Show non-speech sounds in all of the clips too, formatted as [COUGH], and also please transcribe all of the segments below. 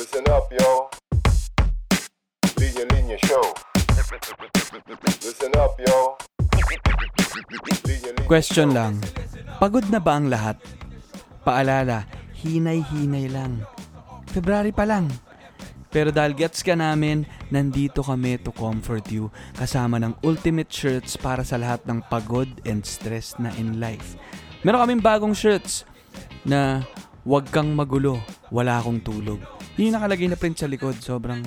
Listen up, yo. Linya Linya Show. Listen up, yo. Linya Linya Question lang, pagod na ba ang lahat? Paalala, hinay-hinay lang. February pa lang. Pero dahil gets ka namin, nandito kami to comfort you kasama ng ultimate shirts para sa lahat ng pagod and stress na in life. Meron kaming bagong shirts na wag kang magulo, wala akong tulog. Yun yung nakalagay na print sa likod. Sobrang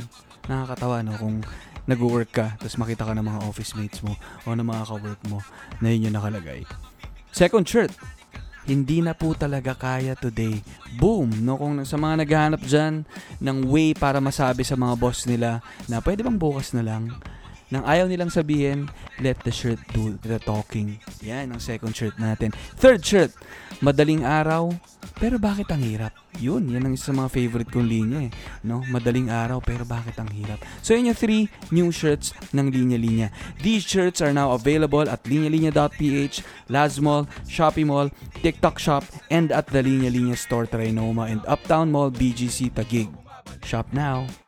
nakakatawa no kung nag-work ka tapos makita ka ng mga office mates mo o ng mga ka-work mo na yun yung nakalagay. Second shirt, hindi na po talaga kaya today. Boom! No, kung sa mga naghahanap dyan ng way para masabi sa mga boss nila na pwede bang bukas na lang, nang ayaw nilang sabihin, let the shirt do the talking. Yan ang second shirt natin. Third shirt, madaling araw, pero bakit ang hirap? Yun, yan ang isa sa mga favorite kong linya eh. No? Madaling araw, pero bakit ang hirap? So yun yung three new shirts ng Linya Linya. These shirts are now available at linyalinya.ph, Lazmall, Shopee Mall, TikTok Shop, and at the Linya Linya Store Trinoma and Uptown Mall BGC Taguig. Shop now.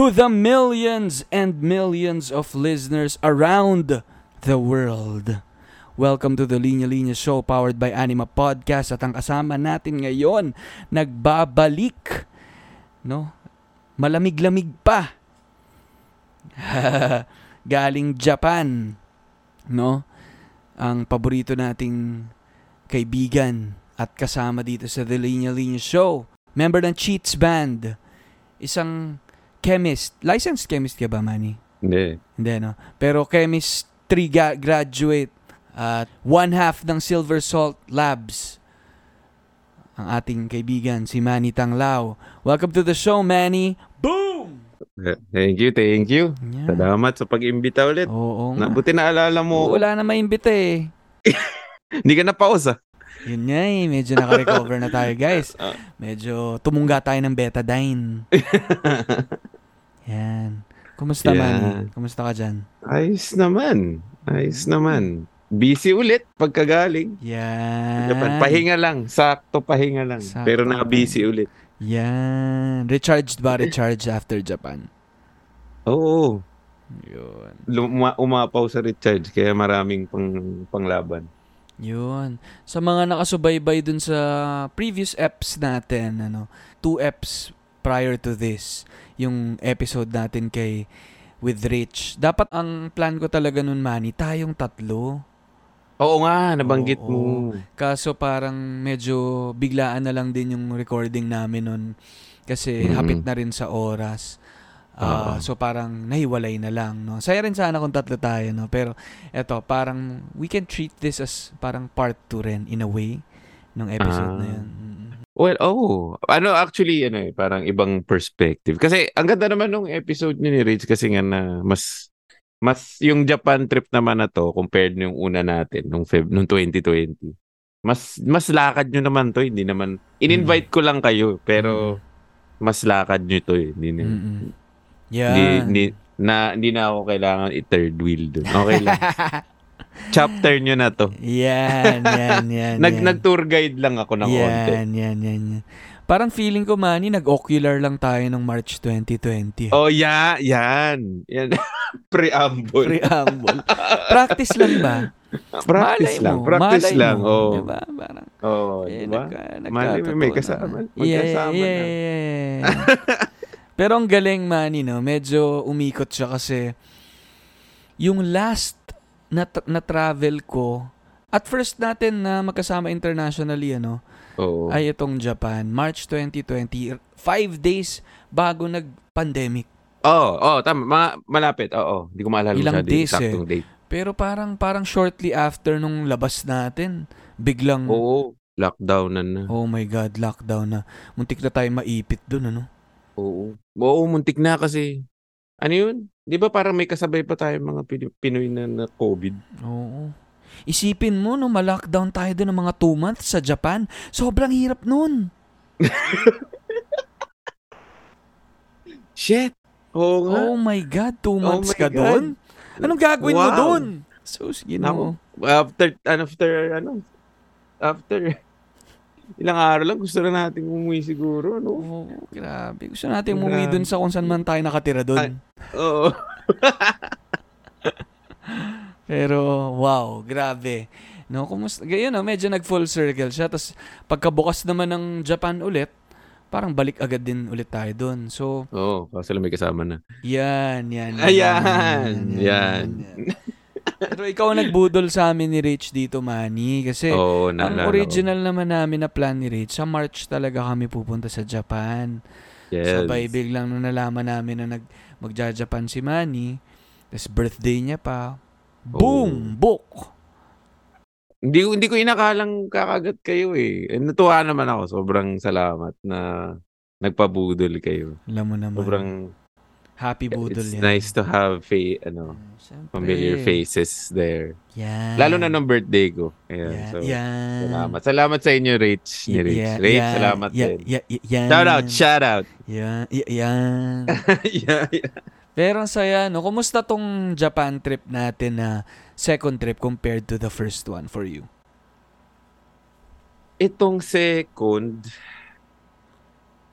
To the millions and millions of listeners around the world. Welcome to the Linya Linya Show powered by Anima Podcast. At ang kasama natin ngayon nagbabalik no? Malamig-lamig pa. [LAUGHS] Galing Japan no? Ang paborito nating kaibigan at kasama dito sa The Linya Linya Show. Member ng Cheats Band. Isang chemist licensed chemist ka ba Manny? Hindi. Hindi, no? Pero chemistry ga- graduate at one half ng Silver Salt Labs. Ang ating kaibigan, si Manny Tanglao. Welcome to the show, Manny. Boom! Thank you, thank you. Yan. Salamat sa pag-imbita ulit. Oo Na, nga. buti na alala mo. Wala na maimbita eh. [LAUGHS] Hindi ka na pause ah. Yun nga eh, medyo naka-recover na tayo guys. [LAUGHS] Ah. Medyo tumungga tayo ng betadine. [LAUGHS] Yan. Kumusta Yan. Manny? Kumusta ka dyan? Ayos naman. Ayos naman. Busy ulit pagkagaling. Yan. Japan. Pahinga lang. Sakto pahinga lang. Sakto Pero lang. na-busy ulit. Yan. Recharged ba? Recharged after Japan. Oo. Yun. Luma- umapaw sa recharge kaya maraming pang panglaban. Yun. Sa mga nakasubaybay dun sa previous eps natin, ano, two eps prior to this, yung episode natin kay with Rich. Dapat ang plan ko talaga nun, Manny, tayong tatlo. Oo nga, nabanggit Oo. mo. Kaso parang medyo biglaan na lang din yung recording namin nun kasi Mhm. hapit na rin sa oras. Oo. so parang nahiwalay na lang, no. Saya rin sana kung tatlo tayo, no. Pero eto, parang we can treat this as parang part 2 rin in a way ng episode na Ah. yun. Mm. Well, oh. Ano actually ano eh, parang ibang perspective. Kasi ang ganda naman nung episode niyo ni Rich kasi nga na mas mas yung Japan trip naman na to compared nung una natin nung Feb nung 2020. Mas mas lakad nyo naman to, hindi naman in-invite ko lang kayo pero mas lakad nyo to eh. Hindi, na- Mm-mm. hindi, Yan. hindi, na, hindi na ako kailangan i-third wheel dun. Okay lang. [LAUGHS] Chapter nyo na to. yan, yan, [LAUGHS] yan. Nag, yan. nag-tour guide lang ako ng konti. yan, yan, yan, yan. Parang feeling ko, Manny, nag-ocular lang tayo ng March 2020. Oh, yeah, yan. Yan. [LAUGHS] Preamble. Preamble. Practice lang ba? Practice Malay lang. mo, Practice malay lang. mo, Oh. Diba? Parang, Oh, eh, diba? nagka, Malay mo, may kasama. naman. Yeah, Magkasama yeah, na. yeah. Pero ang galing, Manny, no? Medyo umikot siya kasi yung last na, na travel ko, at first natin na magkasama internationally, ano, Oo. ay itong Japan, March 2020, five days bago nag-pandemic. Oo, oh, tama. Ma- malapit. Oo, hindi ko maalala Ilang masyado days eh. saktong date. Pero parang parang shortly after nung labas natin, biglang Oo, lockdown na na. Oh my god, lockdown na. Muntik na tayo maipit dun, ano? Oo. Oo, muntik na kasi. Ano yun? Di ba parang may kasabay pa tayo mga Pinoy, Pinoy na, na COVID? Oo. Isipin mo, no, ma-lockdown tayo dun ng mga 2 months sa Japan. Sobrang hirap nun. [LAUGHS] Shit! Oo nga. Oh my God, 2 Oh months my ka dun? Anong gagawin mo Wow. dun? So, sige na. After, after, ano, after, ilang araw lang gusto na natin umuwi siguro, no? Oo, grabe. Gusto natin umuwi dun sa kung saan man tayo nakatira dun. Oo. [LAUGHS] Pero, wow, grabe. No, kumusta? Ganyan, no, medyo nag-full circle siya. Tapos, pagkabukas naman ng Japan ulit, parang balik agad din ulit tayo dun. So, Oo, kasi lang may kasama na. yan, yan. Ayan, yan. Pero ikaw ang nagbudol sa amin ni Rich dito, Manny. Kasi, Oo, ang naalala ko. original naman namin na plan ni Rich, sa March talaga kami pupunta sa Japan. Yes. Sabay biglang nung nalaman namin na nag, magja-Japan si Manny, tapos birthday niya pa, boom! Book! Hindi, ko- hindi ko inakalang kakagat kayo eh. Eh, Natuwa naman ako. Sobrang salamat na nagpabudol kayo. Alam mo naman. Sobrang happy budol it's yan. nice to have fa- ano, Siyempre. familiar faces there. Yan. Lalo na nung birthday ko. Ayan, Yan. so, yan. salamat. Salamat sa inyo, Rich. Ni Y- Rich. yan, Rich, yan, salamat yan, din. yan, yan, yan. Shout out, shout out. Yan, y- yan. [LAUGHS] yeah, yeah. Pero ang saya, no? Kumusta tong Japan trip natin na second trip compared to the first one for you? Itong second,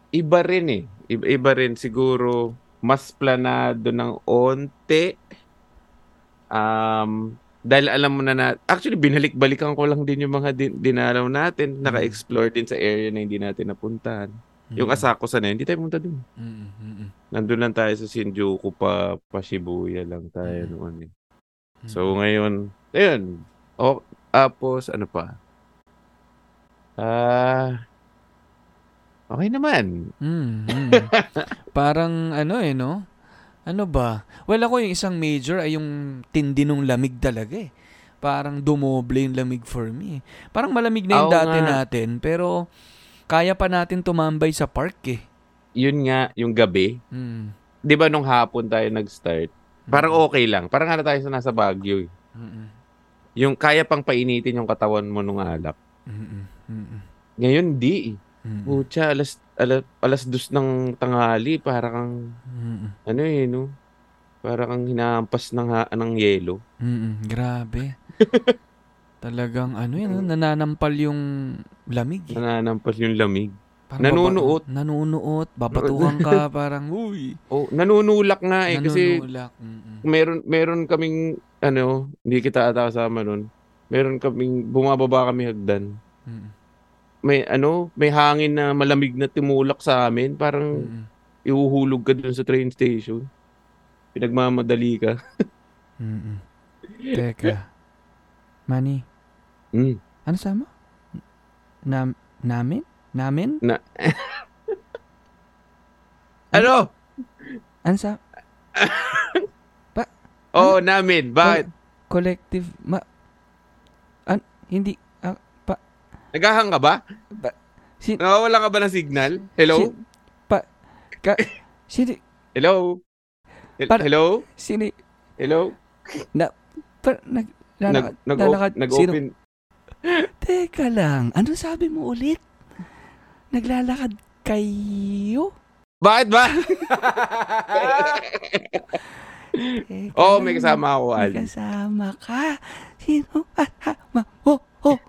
iba rin eh. Iba, iba rin siguro mas planado ng onte. Um, dahil alam mo na na, actually binalik-balikan ko lang din yung mga din, dinalaw natin. Naka-explore din sa area na hindi natin napuntahan. Yung Mm. Asakusa na yun, hindi tayo punta dun. Mm, mm, mm, Nandun lang tayo sa Shinjuku pa, pa Shibuya lang tayo Mm. noon eh. mm. So ngayon, ayun. O, tapos ano pa? Ah, okay naman. Mm, mm. [LAUGHS] Parang ano eh, no? Ano ba? Well, ako yung isang major ay yung tindi nung lamig talaga eh. Parang dumoble yung lamig for me. Parang malamig na yung Oo dati nga. natin, pero kaya pa natin tumambay sa park eh. Yun nga, yung gabi. Mm. 'Di ba nung hapon tayo nag-start? Parang okay lang. Parang ano tayo sa nasa Baguio. eh. Mm-mm. Yung kaya pang painitin yung katawan mo nung alak. Mm-mm. Mm-mm. Ngayon, di. eh. Mm-mm. Pucha, alas, alas, alas dos ng tanghali. Parang kang, Mm-mm. ano eh, no? Parang kang hinahampas ng, ha- ng yelo. Mm-mm. Grabe. [LAUGHS] Talagang ano yun, nananampal yung lamig eh. Nananampas yung lamig. Parang nanunuot. Baba, nanunuot. Babatuhan ka [LAUGHS] parang, uy. Oh, nanunulak nga eh. Kasi Nanunulak. Mm-mm. meron meron kaming ano, hindi kita ata kasama nun. Meron kaming bumababa kami hagdan. Mm-mm. May ano, may hangin na malamig na tumulak sa amin, parang Mm-mm. ihuhulog ka dun sa train station. Pinagmamadali ka. Teka. Manny, Mm. ano sama? Nam namin? Namin? [LAUGHS] Ano? Ano sa [LAUGHS] Oo, namin. Bakit? collective ma an hindi Nagahang ka ba? Ba- si- Nawawala ka ba ng signal? Hello? Si- pa ka [LAUGHS] sini Hello? Hel- Par- Hello? sini Hello? pa, nag Nag, nag, sino? nag-open. Teka lang, ano sabi mo ulit? Naglalakad kayo? Bakit ba? [LAUGHS] Oo, lang. may kasama ako, May Alin. kasama ka. Sino? Ah, ah, ma, oh, oh.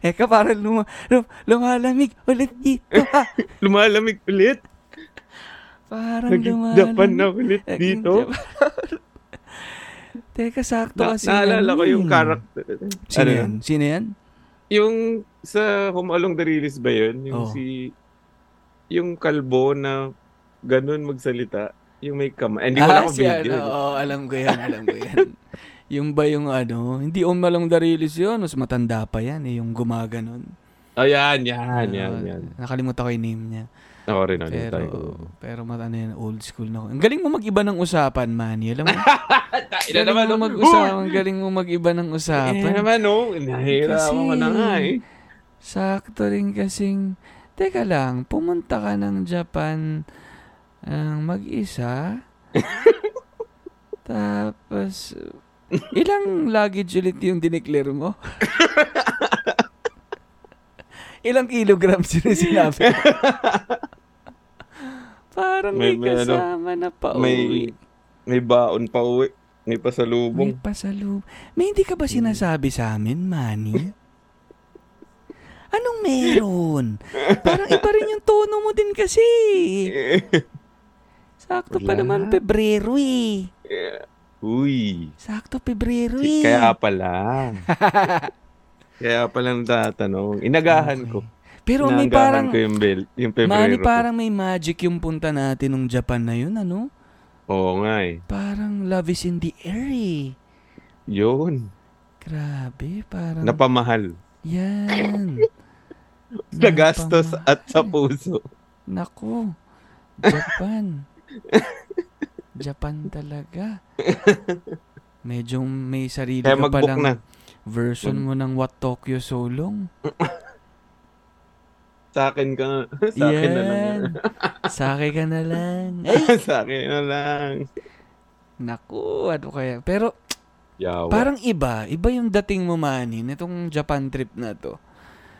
Eka, parang luma, lum, lumalamig ulit dito. Ah. [LAUGHS] Lumalamig ulit. Parang Naging lumalamig. Japan na ulit dito. Teka, sakto Na, kasi. naalala ko ano yung eh. character. Sino Ano yan? Sino yan? Yung sa Home Along the Release ba yun? Yung Oo. si... Yung kalbo na ganun magsalita. Yung may kamay. Hindi ko ah, na ako si video. ano, oo, alam ko yan, alam ko yan. [LAUGHS] yung ba yung ano, hindi on malong darilis yun, mas matanda pa yan eh, yung gumaganon. Oh, yan, yan, Ah, yan, yan. Nakalimutan ko yung name niya. Ako rin, ano Pero, tayo. pero mat ano yan, old school na. Ang galing mo mag-iba ng usapan, Manny. Alam mo, galing naman, mo mag-usapan, ang galing mo mag-iba ng Eh, usapan. naman, no? Nahihirapan Kasi- ko na nga, eh. Sakto rin kasing, teka lang, pumunta ka ng Japan ang mag-isa. [LAUGHS] Tapos, ilang luggage ulit yung dineclare mo? [LAUGHS] ilang kilograms yun yung sinabi? Parang may, May- ano, kasama na pa May, may baon pa uwi. May May pasalubong. pasalub. May hindi ka ba sinasabi sa amin, Manny? Anong meron? Parang iba rin yung tono mo din kasi. [LAUGHS] Sakto pa Wala. naman Pebrero eh. Uy. Sakto Pebrero eh. Kaya pala. [LAUGHS] Kaya pala tatanong. Inagahan ko. Pero may parang, ko yung, bel, yung Pebrero Mani, parang may magic yung punta natin nung Japan na yun, ano? Oo nga eh. Parang love is in the air eh. Yun. Grabe, parang... Napamahal. yan. [LAUGHS] Sa gastos Napama- at sa puso. Nako. Japan. [LAUGHS] Japan talaga. [LAUGHS] Medyo may sarili Kaya ka palang na. version mo ng What Tokyo So Long. [LAUGHS] Sa akin ka. [LAUGHS] Sa akin na lang. Sa akin ka na lang. Ay! sa akin na lang. Naku, ano kaya. Pero Yawa. parang iba. Iba yung dating mo, Manny, nitong Japan trip na to.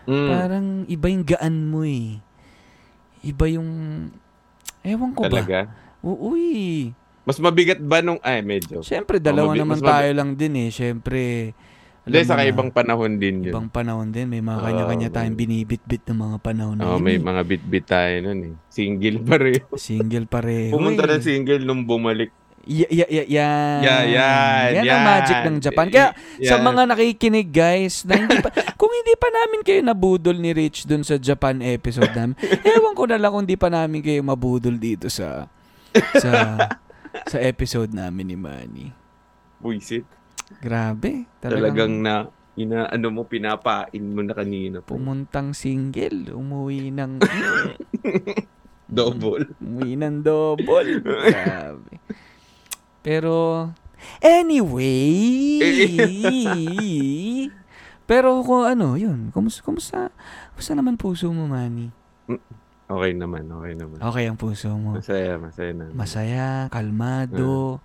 Mm. Parang iba yung gaan mo eh. Iba yung... Ewan ko ba? Talaga? Uy. Mas mabigat ba nung... Ay, medyo. Siyempre, dalawa mabi- naman mabi- tayo lang din eh. Siyempre, Hindi, alam mo sa na, ibang panahon din yun. ibang panahon din. May mga Oo, kanya-kanya tayong binibit-bit ng mga panahon na Oh, yun may eh. mga bit-bit tayo nun eh. Single pa rin. Single pareho Pumunta eh. ng single nung bumalik. Ya, ya, ya, yan. Yeah, yan, Yan ang magic ng Japan. Kaya sa Yan. mga nakikinig guys, na hindi pa, [LAUGHS] kung hindi pa namin kayo nabudol ni Rich dun sa Japan episode namin, [LAUGHS] ewan ko na lang kung hindi pa namin kayo mabudol dito sa sa [LAUGHS] sa episode namin ni Manny. Buisit. Grabe. Talagang na, ina, ano mo, pinapain mo na kanina po. Pumuntang single, umuwi ng [LAUGHS] Double. umuwi ng double. [LAUGHS] Grabe. Pero anyway, [LAUGHS] pero kung ano, yun, kumusta, kumusta, kumusta naman puso mo, Manny? Okay naman, okay naman. Okay ang puso mo. Masaya, masaya na. Masaya, kalmado,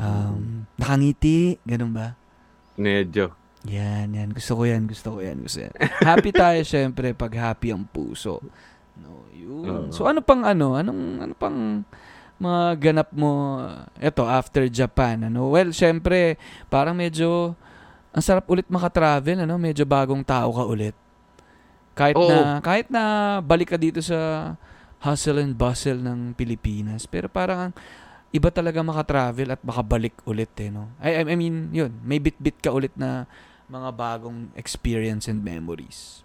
um, nakangiti, ganun ba? Medyo. Yan, yan. Gusto ko yan, gusto ko yan, gusto yan. Happy tayo, syempre, pag happy ang puso. No, yun. Oo. So, ano pang ano? Anong, ano pang mga ganap mo, eto, after Japan, ano? Well, syempre, parang medyo, ang sarap ulit makatravel, ano? Medyo bagong tao ka ulit. Kahit Oo. na, kahit na balik ka dito sa hustle and bustle ng Pilipinas. Pero parang, ang iba talaga makatravel at makabalik ulit, eh, no? I, I mean, yun, may bit-bit ka ulit na mga bagong experience and memories.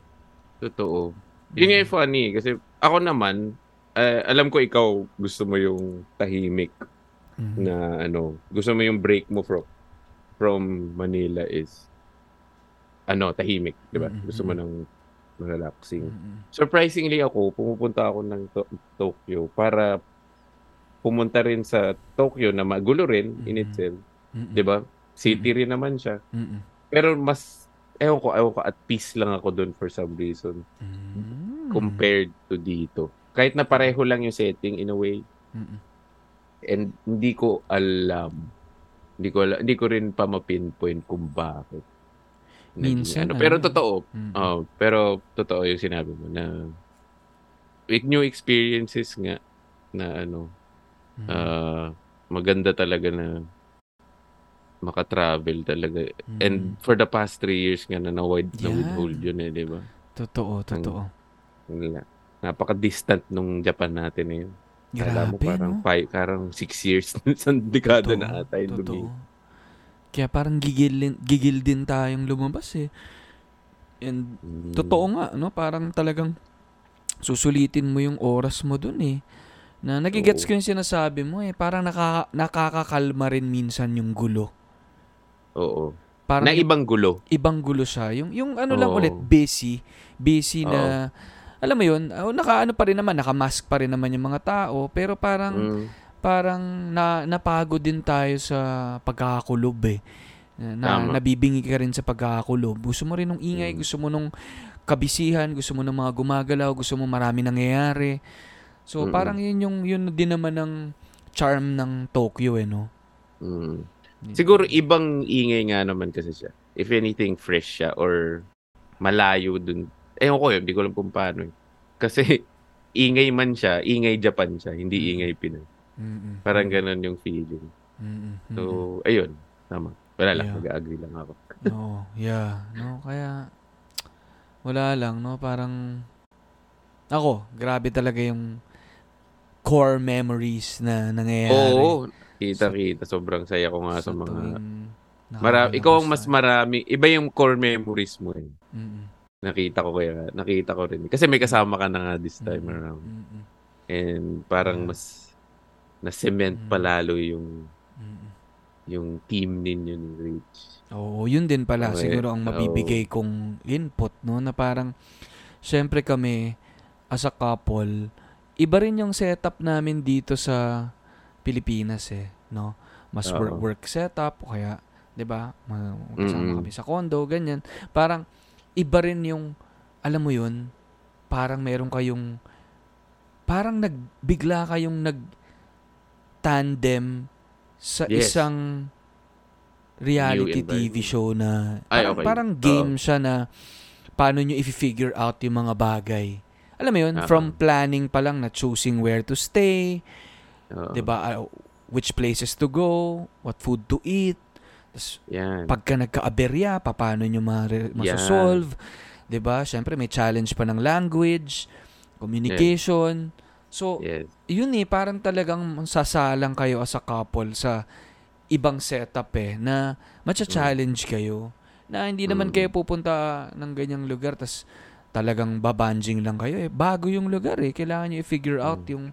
Totoo. Yun nga yung funny kasi ako naman, eh, alam ko ikaw gusto mo yung tahimik Mhm. na ano, gusto mo yung break mo from from Manila is ano, tahimik, 'di ba? Mhm. Gusto mo ng relaxing. Mhm. Surprisingly ako, pumupunta ako ng To- Tokyo para pumunta rin sa Tokyo na magulo rin in Mhm. itself, Mhm. 'di ba? City rin naman siya. Mhm. Pero mas ewan ko, ewan ko, at peace lang ako doon for some reason Mhm. compared to dito. Kahit na pareho lang yung setting in a way Mhm. and hindi ko alam. Hindi ko alam, hindi ko rin pa ma-pinpoint kung bakit. Minsan, ano. Pero totoo. Mhm. Oh, pero totoo yung sinabi mo na with new experiences nga na ano, Mhm. ah, maganda talaga na makatravel talaga. Mhm. And for the past three years nga na na-wide na Yan. withhold yun eh, di ba? totoo, totoo. Wala. Napaka-distant nung Japan natin eh. Kala mo Grabe, parang no? five, parang six years [LAUGHS] sa dekada Totoo, na ata yung totoo. Kaya parang gigil, din- gigil din tayong lumabas eh. And Mm. totoo nga, no? Parang talagang susulitin mo yung oras mo dun eh. Na nagigets Oo. ko yung sinasabi mo eh. Parang nakaka- nakakakalma rin minsan yung gulo. Oo. Parang Na ibang gulo. ibang gulo siya. Yung, yung ano lang Oo. ulit, busy. Busy na, alam mo yun, oh, naka ano pa rin naman, naka-mask pa rin naman yung mga tao. Pero parang, Mm. Parang na, napagod din tayo sa pagkakakulob eh. Na, Tama. nabibingi ka rin sa pagkakakulob. Gusto mo rin nung ingay, Mm. gusto mo nung kabisihan, gusto mo ng mga gumagalaw, gusto mo marami nangyayari. So Mm-mm. parang yun yung yun din naman ng charm ng Tokyo eh no. Mm. Siguro ibang ingay nga naman kasi siya. If anything, fresh siya or malayo dun. Ewan ko yun, hindi ko alam kung paano. eh. Kasi [LAUGHS] ingay man siya, ingay Japan siya, hindi Mm. ingay Pinoy. Mm-mm. Parang ganun yung feeling. Mm-mm. So, ayun. Tama. Wala lang, Yeah. mag-agree lang ako. [LAUGHS] Oo, yeah. No, kaya wala lang, no? Parang, ako, grabe talaga yung core memories na nangyayari. Oo, kita-kita. Sobrang saya ko nga sa, mga... tuwing Mara, nakakalakas ikaw ang mas marami. Iba yung core memories mo eh. Mm-mm. Nakita ko kaya, nakita ko rin. Kasi may kasama ka na nga this time Mm-mm. around. Mm-mm. And parang Yeah. Mas na-cement Mm. palalo yung Mm-mm. yung team ninyo ni Rich. Oo, yun din pala Okay. siguro ang mabibigay kong input, no? Na parang, syempre kami, as a couple, iba rin yung setup namin dito sa Pilipinas eh, no? Mas Oo. work, work setup, o kaya, 'di ba? Ma- Kasama Mm-mm. kami sa condo, ganyan. Parang iba rin yung alam mo yun, parang meron kayong parang nagbigla kayong nag tandem sa Yes. isang reality TV show na Ay, parang, okay. parang game siya na paano nyo i-figure out yung mga bagay. Alam mo yun, Ah. from planning pa lang na choosing where to stay, Oo. 'di ba? Ah, which places to go, what food to eat. Tas Yan. pagka nagka-aberya, paano nyo ma- masosolve. 'Di ba? Syempre may challenge pa ng language, communication. So, yes. yun eh, parang talagang sasalang kayo as a couple sa ibang setup eh, na matcha-challenge kayo. Na hindi naman Mm. kayo pupunta ng ganyang lugar, tas talagang babanjing lang kayo eh. Bago yung lugar eh. Kailangan nyo i-figure out Mm. yung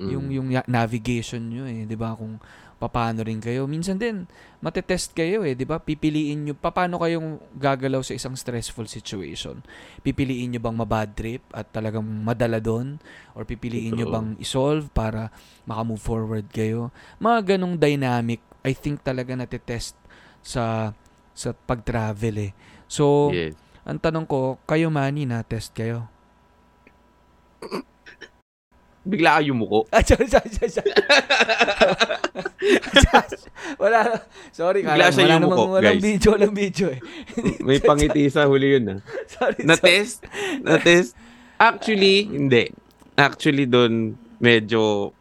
Mm. yung yung ya- navigation nyo eh, 'di ba? Kung paano rin kayo. Minsan din matetest kayo eh, 'di ba? Pipiliin nyo paano kayong gagalaw sa isang stressful situation. Pipiliin nyo bang mabad trip at talagang madala doon or pipiliin nyo bang i-solve para makamove forward kayo. Mga ganong dynamic, I think talaga natetest sa sa pag-travel eh. So, yes. ang tanong ko, kayo Manny, na-test kayo? Bigla ka yumuko. [LAUGHS] Ah, sorry, sorry, sorry. sorry. [LAUGHS] wala. Sorry, Bigla kala, siya wala yumuko, namang walang guys. video, walang video eh. [LAUGHS] May pangiti sa huli yun ah. sorry, sorry. Na-test? Na-test? Actually, hindi. Actually, doon medyo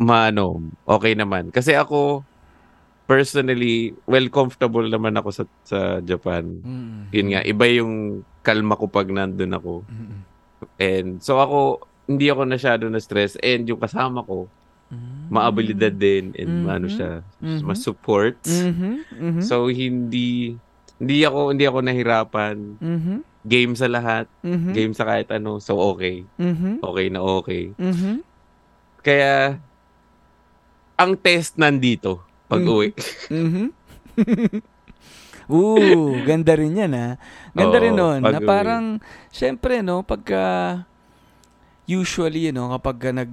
maano, okay naman. Kasi ako, personally, well comfortable naman ako sa sa Japan. Mm-mm. Yun nga, iba yung kalma ko pag nandun ako. Mm-mm. And so ako, hindi ako nasyado na stress and yung kasama ko, Mm. maabilidad din and Mhm. ano siya, Mhm. mas supports. Mhm. Mhm. So hindi hindi ako hindi ako nahirapan. Mhm. Game sa lahat, Mhm. game sa kahit ano. So okay. Mhm. Okay na okay. Mhm. Kaya ang test nandito pag Mhm. uwi. Mhm. [LAUGHS] Ooh, ganda rin yan ha. Ganda Oo, rin nun. Na parang, syempre no, pagka, usually, no, kapag ka nag,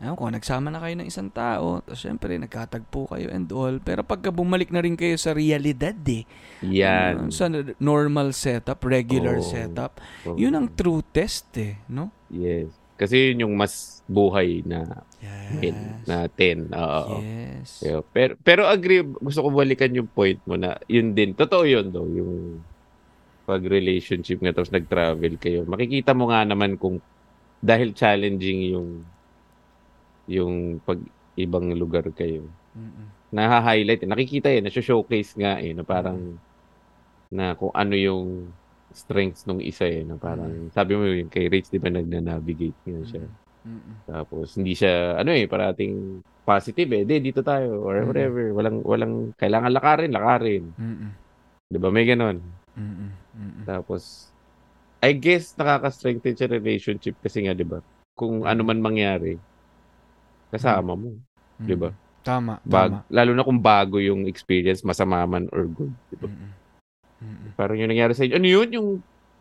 Ewan ko, nagsama na kayo ng isang tao, tapos syempre, nagkatagpo kayo and all. Pero pagka bumalik na rin kayo sa realidad eh, uh, Yan. sa normal setup, regular Oo. setup, Oo. yun ang true test eh, no? Yes. Kasi yun yung mas buhay na Yes. pin natin. Oo. Yes. Yeah, pero pero agree gusto ko balikan yung point mo na yun din. Totoo yun daw yung pag relationship nga tapos nag-travel kayo. Makikita mo nga naman kung dahil challenging yung yung pag ibang lugar kayo. Mm-mm. Naha-highlight, nakikita eh, na-showcase nga eh, na parang na kung ano yung strengths nung isa eh, na parang sabi mo yun kay Rich, di ba nagna-navigate nga siya. Mm-mm. Tapos hindi siya ano eh parating positive eh. Di dito tayo or Mm. whatever. Walang walang kailangan lakarin, lakarin. Mm-mm. 'Di ba? May ganon. Mm-mm. Mm-mm. Tapos I guess nakaka-strengthen sa relationship kasi nga 'di ba? Kung ano man mangyari kasama mo, 'di ba? Tama, Bag, tama. lalo na kung bago yung experience, masama man or good, 'di ba? Mm-mm. Mm-mm. Parang yung nangyari sa inyo. Ano yun? Yung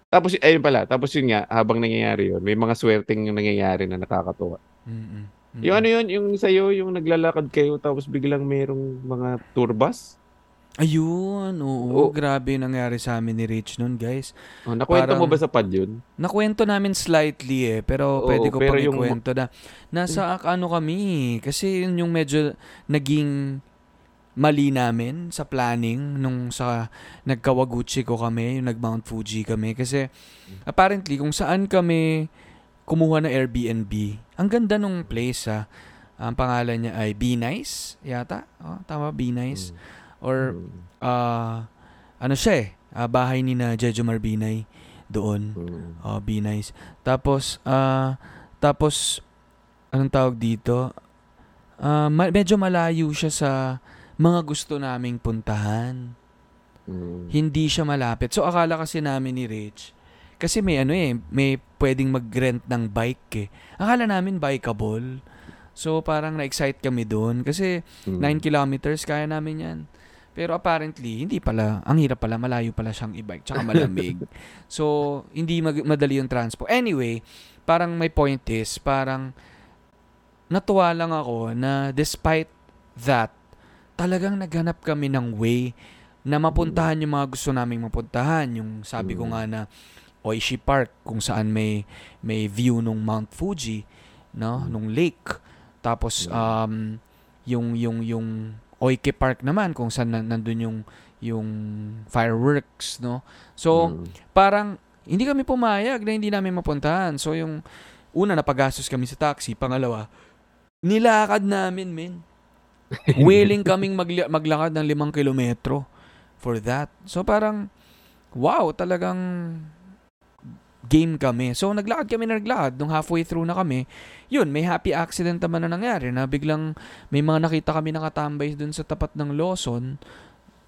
tapos ayun pala, tapos yun nga habang nangyayari yun, may mga swerteng yung nangyayari na nakakatuwa. Mm-mm. Yung ano yun, yung sa'yo, yung naglalakad kayo tapos biglang merong mga tour bus. Ayun, oo, Oo. grabe yung nangyari sa amin ni Rich nun, guys. Oh, nakwento Parang- mo ba sa pad yun? Nakwento namin slightly eh, pero Oo, pwede ko pero pang yung- ikwento na nasa ak- ano kami, kasi yun yung medyo naging mali namin sa planning nung sa nagkawaguchi ko kami, yung nag Mount Fuji kami kasi apparently kung saan kami kumuha ng Airbnb, ang ganda nung place ah. Ang pangalan niya ay Be Nice yata. Oh, tama Be Nice. Or Mm. ah ano siya eh, Ah, bahay ni na Jejo Marbinay doon. Mm. Oh, be nice. Tapos, ah, tapos, anong tawag dito? Ah, ma- medyo malayo siya sa mga gusto naming puntahan. Mm. Hindi siya malapit. So, akala kasi namin ni Rich, kasi may ano eh, may pwedeng mag-rent ng bike eh. Akala namin bikeable. So, parang na-excite kami doon. Kasi, Mm. 9 kilometers, kaya namin yan. Pero apparently, hindi pala. Ang hirap pala, malayo pala siyang i-bike. Tsaka malamig. [LAUGHS] so, hindi mag- madali yung transpo. Anyway, parang my point is, parang natuwa lang ako na despite that, talagang naghanap kami ng way na mapuntahan yung mga gusto naming mapuntahan. Yung sabi ko Mm. nga na Oishi Park, kung saan may, may view nung Mount Fuji, no? Mm. Nung lake. Tapos, Mm. um, yung, yung, yung Oike Park naman, kung saan na, nandun yung, yung fireworks, no? So, Mm. parang hindi kami pumayag na hindi namin mapuntahan. So yung una napagastos kami sa taxi, pangalawa, nilakad namin, men. [LAUGHS] Willing kaming magli- maglakad ng limang kilometro for that. So parang, wow, talagang game kami. So naglakad kami na naglakad. Nung halfway through na kami, yun, may happy accident naman na nangyari na biglang may mga nakita kami nakatambay dun sa tapat ng Lawson.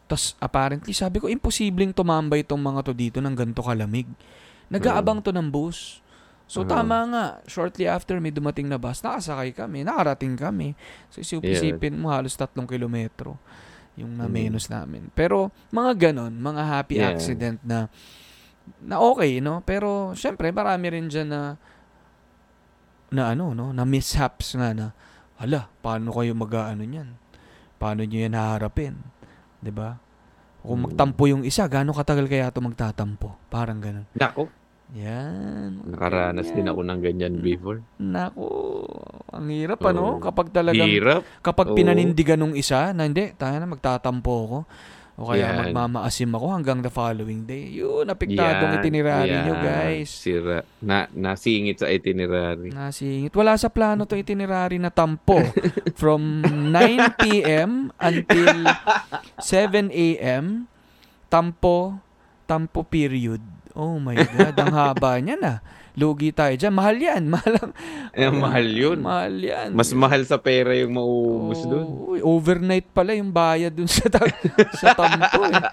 Tas apparently, sabi ko, imposibleng tumambay tong mga to dito ng ganito kalamig. Nag-aabang to ng bus. So tama nga, shortly after may dumating na bus, nakasakay kami, nakarating kami. So isipin mo halos tatlong kilometro yung na Mm. menos namin. Pero mga ganon, mga happy Yeah. accident na na okay, no? Pero syempre marami rin dyan na na ano, no? Na mishaps nga na hala, paano kayo mag-ano niyan? Paano niyo yan haharapin? ba? Kung Mm. magtampo yung isa, gaano katagal kaya 'to magtatampo? Parang ganun. Nako, Yan. nakaranas din ganyan. ako ng ganyan before. Naku, ang hirap Oo. ano? Kapag talagang, Hirap. kapag Oo. pinanindigan nung isa, na hindi, tayo na magtatampo ako. O kaya Yan. magmamaasim ako hanggang the following day. Yun, apektadong Yan, itinerary nyo, yan. guys. Sira. Na, nasingit sa itinerary. Nasingit. Wala sa plano to itinerary na tampo. [LAUGHS] From 9 p.m. until 7 a.m. Tampo, tampo period. Oh my God, ang haba niya na. Lugi tayo dyan. Mahal yan. [LAUGHS] Mahal, ang- Eh, mahal yun. mahal yan. Mas mahal sa pera yung mauubos doon. Oo, uy, overnight pala yung bayad dun [LAUGHS] sa, ta- sa tampo eh.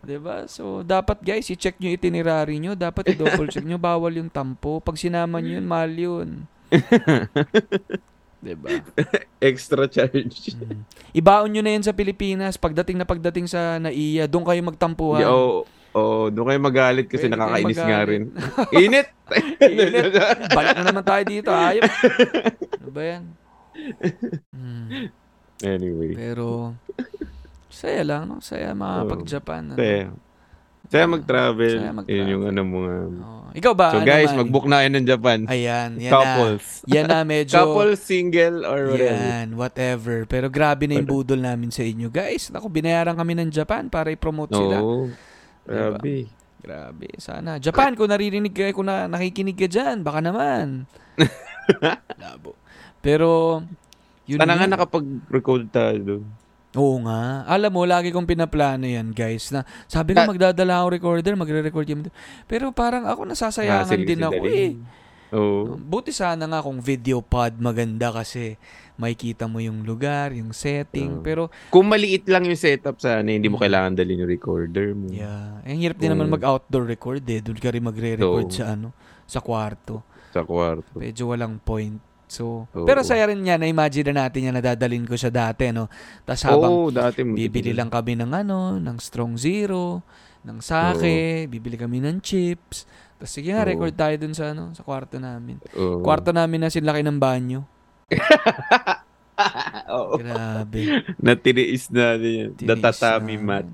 'Di ba? So, dapat guys, i-check nyo itinerary nyo. Dapat i-double check nyo. Bawal yung tampo. Pag sinama nyo yun, mahal yun. [LAUGHS] 'Di ba? Extra charge. Mm. Ibaon nyo na yun sa Pilipinas. Pagdating na pagdating sa NAIA, doon kayo magtampuhan. Yeah, Oo, oh, doon kayo magalit kasi Pwede nakakainis nga rin. [LAUGHS] Init! Init. Balik na naman tayo dito. Ayop. Ano ba yan? Mm. anyway. Pero, saya lang, no? Saya makapag-Japan. Ano? Saya. Saya mag-travel. Saya mag-travel. Yun yung ano mga... Oo. Ikaw ba? So ano guys, man? mag-book na kayo ng Japan. Ayan, yan Couples. na. Yan na, medyo. Couple, single, or whatever. Yan, whatever. Pero grabe na yung budol namin sa inyo. Guys, naku, binayaran kami ng Japan para i-promote sila. Grabe. Grabe. Sana. Japan, kung naririnig ka, kung na, nakikinig ka dyan, baka naman. [LAUGHS] Labo. Pero, yun Sana nga nakapag-record tayo doon. Oo nga. Alam mo, lagi kong pinaplano yan, guys. Na, sabi ko, Ah. magdadala akong recorder, magre-record yung... Pero parang ako nasasayangan Hassle din kasi ako eh. Oo. Buti sana nga kung video pod maganda kasi makikita mo yung lugar, yung setting. Oo. Pero, Kung maliit lang yung setup sana, hindi mo kailangan dalhin yung recorder mo. Mm. yeah. Eh, Ang hirap din naman Oo. mag-outdoor record eh. Doon ka rin magre-record Oo. sa ano, sa kwarto. Sa kwarto. Medyo walang point. So, Oo. pero saya rin yan. Na-imagine na natin yan na dadalhin ko siya dati, no? Tapos habang Oo, dati bibili lang kami ng ano, ng strong zero, ng sake, bibili kami ng chips. Tapos sige nga, Oo. record tayo dun sa ano, sa kwarto namin. Oo. Kwarto namin na sinlaki ng banyo. [LAUGHS] Oo. Grabe. Natiniis. The Tinis tatami namin. mat.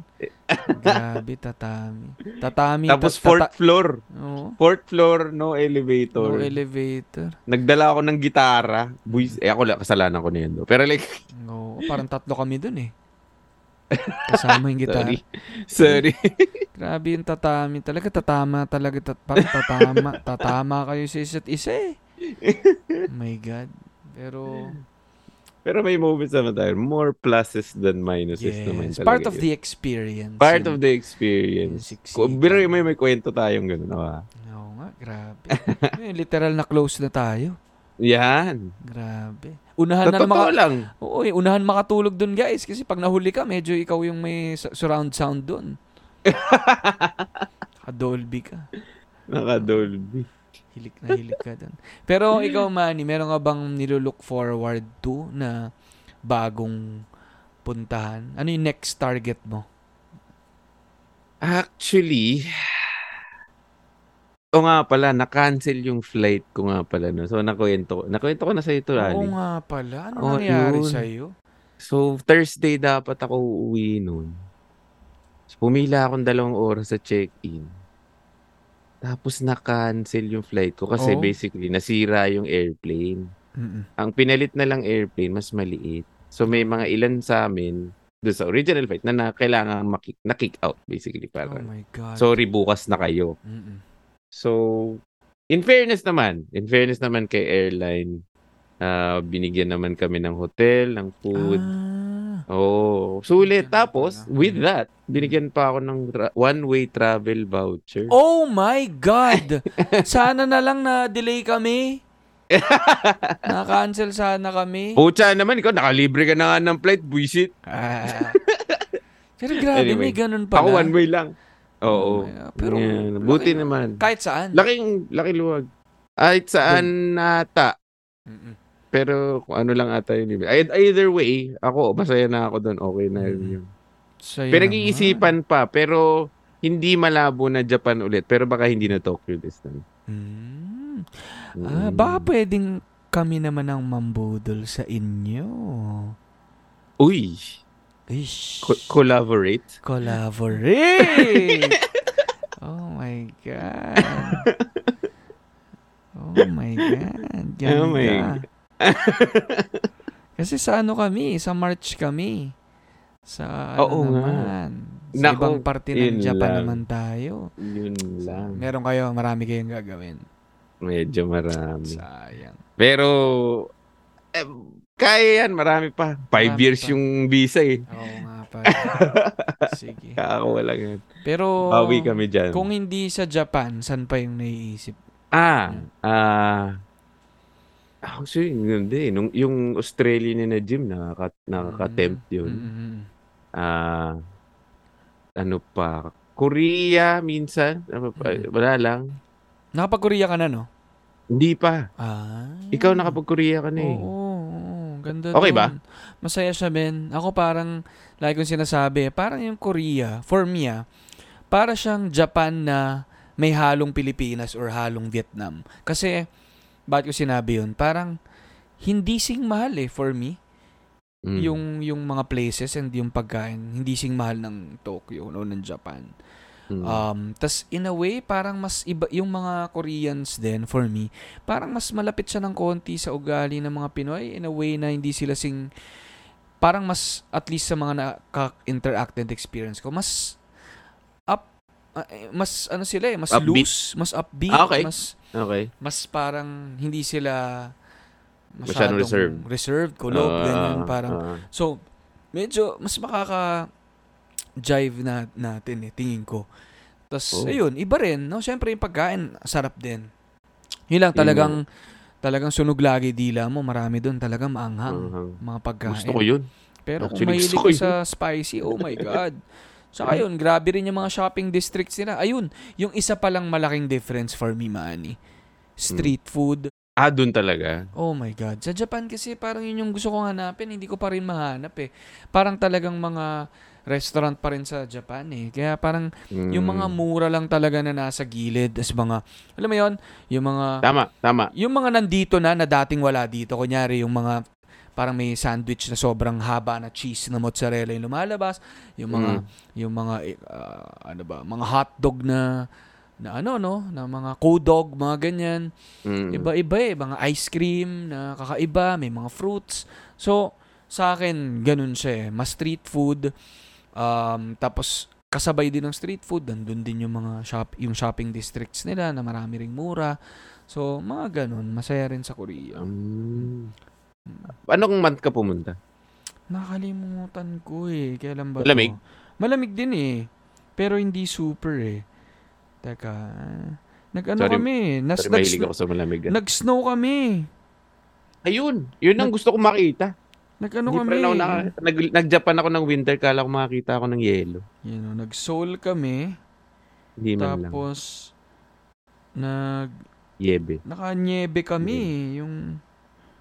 Grabe, tatami. Tatami. Tapos tat- fourth tata- floor. Oo. Fourth floor, no elevator. No elevator. Nagdala ako ng gitara. Buis, eh ako lang, kasalanan ko na yun. Pero like, Oo, parang tatlo kami dun eh. [LAUGHS] Kasama yung gitara. sorry. Sorry. Grabe yung tatami. Talaga tatama talaga. Tat, parang tatama. [LAUGHS] tatama kayo sa isa't isa eh. Oh my God. Pero, Pero may moments naman tayo. More pluses than minuses naman Yes, talaga. part of yun. the experience. Part of the experience. biro may may kwento tayong gano'n. ah. Oo nga, grabe. [LAUGHS] Eh, literal na close na tayo. Yan. Grabe. Unahan na Totoo maka- lang. Oo, eh, unahan makatulog dun guys kasi pag nahuli ka, medyo ikaw yung may surround sound dun. [LAUGHS] Dolby ka. Naka-Dolby. Hilik na hilik ka dun. Pero ikaw, Manny, meron ka bang nilulook forward to na bagong puntahan? Ano yung next target mo? Actually, o nga pala, na-cancel yung flight ko nga pala. No? So, nakwento ko. Nakwento ko na sa ito, Oo Ali. nga pala. Ano Oo, nangyari yun. sa'yo? So, Thursday dapat ako uuwi nun. So, pumila akong dalawang oras sa check-in. Tapos na-cancel yung flight ko kasi Oh. basically nasira yung airplane. Mm-mm. Ang pinalit na lang airplane, mas maliit. So, may mga ilan sa amin doon sa original flight na, na kailangan maki- na-kick out basically. Oh Parang, my God. sorry, bukas na kayo. Mm-mm. So, in fairness naman, in fairness naman kay airline, ah, binigyan naman kami ng hotel, ng food. Ah. Oh, sulit. Tapos, with that, binigyan pa ako ng tra- one-way travel voucher. Oh my God! [LAUGHS] Sana na lang na delay kami. [LAUGHS] Na-cancel sana kami. Pucha naman, ikaw, nakalibre ka na nga ng flight, buisit. Ah. Pero grabe, Anyway, may ganun pala. Ako one-way lang. Oo. Oh. Pero, Yan. buti laki- naman. Kahit saan. Laking, laki luwag. Kahit saan nata. Mm-mm. Pero kung ano lang ata yun. Ei- Either way, ako, masaya na ako doon. Okay na Mm. yun. Sa'yo Pero naman. nag-iisipan pa. Pero hindi malabo na Japan ulit. Pero baka hindi na Tokyo this time. Mm. Ah, Mm. baka pwedeng kami naman ang mambudol sa inyo. Uy! Ish. Co- collaborate? Collaborate! [LAUGHS] oh my God. [LAUGHS] Oh my God. Ganda. Oh my God. [LAUGHS] Kasi sa ano kami, sa March kami. Sa ano Oo nga. naman. Sa Naku, ibang parte ng Japan lang. naman tayo. Yun lang. Meron kayo, marami kayong gagawin. Medyo marami. Sayang. Pero, eh, kaya yan. Marami pa. Five Marami years pa. yung visa eh. Oo nga pa. [LAUGHS] Sige. Kakawa lang yan. Pero, Bawi kami dyan. kung hindi sa Japan, saan pa yung naiisip? Ah, ah, actually, hindi. Nung, yung Australian na gym, nakaka, nakaka-tempt yun. Mm-mm. Ah, ano pa, Korea minsan, ano pa, Mm. wala lang. Nakapag-Korea ka na, no? Hindi pa. Ah. Ikaw nakapag-Korea ka na eh. Oo, oo, ganda Okay dun. ba? Masaya siya, Ben. Ako parang, like kong sinasabi, parang yung Korea, for me ah, para siyang Japan na may halong Pilipinas or halong Vietnam. Kasi, bakit ko sinabi yun? Parang, hindi sing mahal eh, for me. Mm. Yung, yung mga places and yung pagkain, hindi sing mahal ng Tokyo o ng Japan. Mm. Um, tas in a way, parang mas iba, yung mga Koreans din, for me, parang mas malapit siya ng konti sa ugali ng mga Pinoy in a way na hindi sila sing, parang mas, at least sa mga naka-interact and experience ko, mas ah, eh, mas ano sila eh, mas Upbeat? loose, mas upbeat, Ah, okay. mas, okay. mas parang hindi sila Masyadong masyadong reserved. reserved, kulob, Ah, ganyan, parang, ah. So, medyo mas makaka jive na natin eh, tingin ko. Tapos, Oh. ayun, iba rin, no? Siyempre, yung pagkain, sarap din. Yun lang, talagang, talagang sunog lagi dila mo. Marami doon talagang maanghang. Anghang. Mga pagkain. Uh-huh. Gusto ko yun. Pero kung Actually, mahilig gusto ka sa spicy, oh my God. [LAUGHS] Saka yun, grabe rin yung mga shopping districts nila. Ayun, yung isa palang malaking difference for me, Manny. Street food. Ah, dun talaga. Oh my God. Sa Japan kasi parang yun yung gusto ko hanapin. Hindi ko pa rin mahanap eh. Parang talagang mga restaurant pa rin sa Japan eh. Kaya parang Mm. yung mga mura lang talaga na nasa gilid. As mga, alam mo yun, yung mga, Tama, tama. yung mga nandito na, na dating wala dito. Kunyari, yung mga, parang may sandwich na sobrang haba na cheese na mozzarella yung lumalabas. Yung mga, Mm. yung mga, ah, ano ba, mga hotdog na, na ano, no? Na mga co-dog, mga ganyan. Mm. Iba-iba eh. Mga ice cream na kakaiba, may mga fruits. So, sa akin, ganun siya eh. Mas street food. Um, tapos, kasabay din ng street food. Nandun din yung mga shop, yung shopping districts nila na marami ring mura. So, mga ganun. Masaya rin sa Korea. Um, Anong month ka pumunta? Nakalimutan ko eh. Kailan ba Malamig? to? Malamig din eh. Pero hindi super eh. Teka. Nag-ano Sorry, kami. Nas, Sorry, nag, ako sa malamig. nag-snow kami. Ayun, yun ang gusto ko makita. Nag-ano Hindi kami. ako naka, nag, nag-Japan ako ng winter, kala ko makakita ako ng yelo. Yan o, nag-soul kami. Hindi man lang. Tapos, nag, Yebe. naka-niebe kami. Yung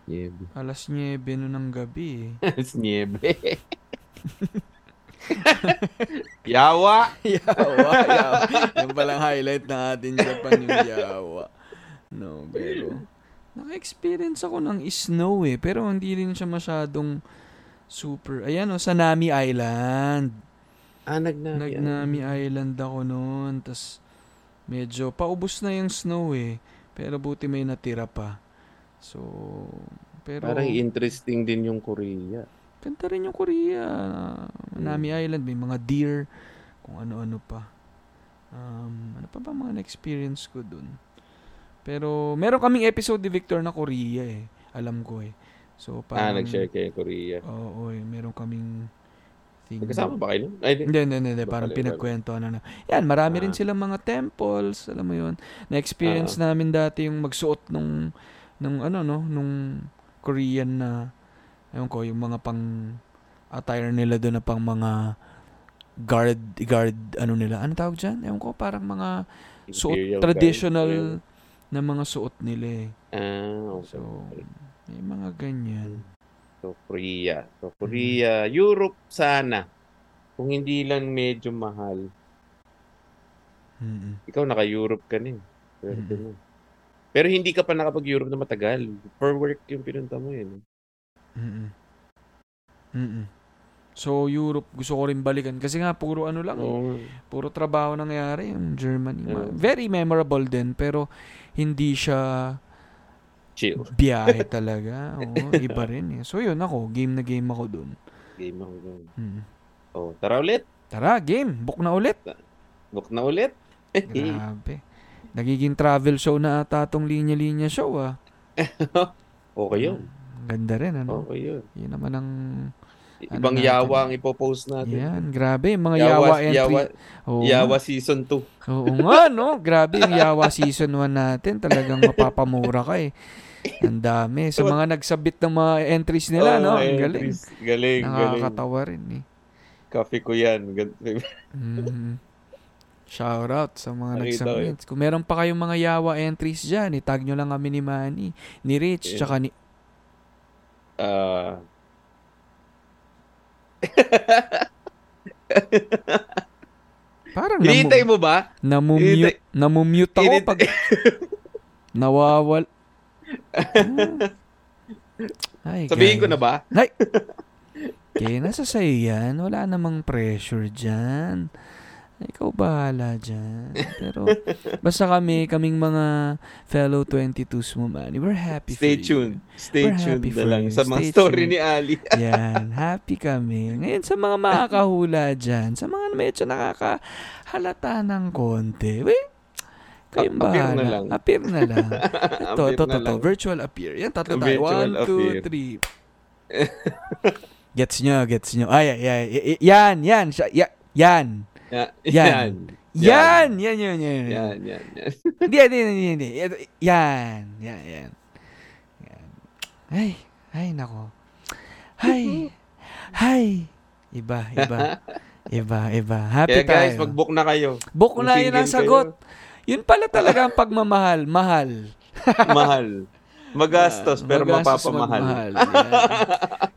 Yebe. alas 9 no ng gabi eh. [LAUGHS] It's niebe. Yawa! yawa, yawa. Yung palang highlight ng ating Japan yung yawa. No, pero naka-experience ako ng snow eh. Pero hindi rin siya masyadong super. Ayan o, sa Nami Island. Ah, nagnami. Nagnami Island ako noon. Tapos, medyo paubos na yung snow eh. Pero buti may natira pa. So, pero... Parang interesting din yung Korea. Ganda rin yung Korea. Nami Island, may mga deer, kung ano-ano pa. Um, ano pa ba mga na-experience ko dun? Pero, meron kaming episode ni Victor na Korea eh. Alam ko eh. So, ah, parang... nag-share kayo Korea. Oo, eh. Meron kaming thing. Magkasama ba kayo? Ay, di. Hindi, hindi, hindi. hindi. Parang pinagkwento na na. Yan, marami rin Ah. silang mga temples. Alam mo yun. Na-experience namin dati yung magsuot nung, nung ano, no? Nung Korean na, ayun ko, yung mga pang attire nila doon na pang mga guard, guard, ano nila. Ano tawag dyan? Ewan ko, parang mga suot, Imperial traditional Guard. na mga suot nila eh. Ah, okay. So, may mga ganyan. So, Korea. So, Korea. Europe sana. Kung hindi lang medyo mahal. Mm-mm. Ikaw, naka-Europe ka na eh. Pero hindi ka pa nakapag-Europe na matagal. For work yung pinunta mo eh. no? Mm-mm. Mm-mm. So, Europe, gusto ko rin balikan. Kasi nga, puro ano lang, eh. Oo. puro trabaho nangyari yung Germany. Ma- Yeah. Very memorable din, pero hindi siya Chill. biyahe [LAUGHS] talaga. Oo, iba [LAUGHS] rin eh. So, yun ako, game na game ako dun. Game ako dun. Mm. Oh, tara ulit. Tara, game. Book na ulit. Book na ulit. [LAUGHS] Grabe. Nagiging travel show na ata tong linya-linya show ah. [LAUGHS] okay yun. Ganda rin, ano? Okay yun. Yun naman ang... Ibang natin? yawa ang ipopost natin. Yan, grabe. Mga yawa, entry. Yawa, Oo yawa season 2. Oo nga, no? Grabe yung Yawa Season 1 natin. Talagang mapapamura ka eh. Ang dami. Sa mga nagsabit ng mga entries nila, no? Ang galing. Galing, galing. Nakakatawa rin eh. Coffee ko yan. Mhm. Shout out sa mga ko nagsabit. Kung meron pa kayong mga Yawa entries dyan, itag nyo lang kami ni Manny, ni Rich, Yeah. tsaka ni... Ah, [LAUGHS] Parang hinihintay namu- mo ba? namumute, namumute ako Hinihintay- pag [LAUGHS] nawawal. [LAUGHS] Ay, Sabihin ko guys. na ba? Kaya nasa sa'yo yan. Wala namang pressure dyan. Ikaw bahala dyan. Pero basta kami, kaming mga fellow 22s mo man, we're happy Stay for you. tuned. Stay We're tuned na lang you. sa mga Stay story tuned. ni Ali. [LAUGHS] Yan, happy kami. Ngayon sa mga makakahula dyan, sa mga medyo nakakahalata ng konti, wait, kayong A- appear bahala. na lang. [LAUGHS] Appear na lang. Ito, ito, ito, lang. Virtual appear. Yan, tatlo tayo. Virtual One, two, appear. three. [LAUGHS] gets nyo, gets nyo. Ay, ay, ay, yan, yan, siya, ya- yan. Ya- Yan. Yan. Yan, yan, yan, yan. Yan, yan, yan. Hindi, hindi, hindi, hindi. Yan, yan, yan. Yan. Ay, ay, nako. Ay, ay. Iba, iba. [LAUGHS] Iba, iba. Happy Kaya guys, tayo. mag-book na kayo. Book Kung na yun ang sagot. Yun pala talaga ang pagmamahal. Mahal. Mahal. Magastos Ah, pero magastos, mapapamahal. magmahal. Yan.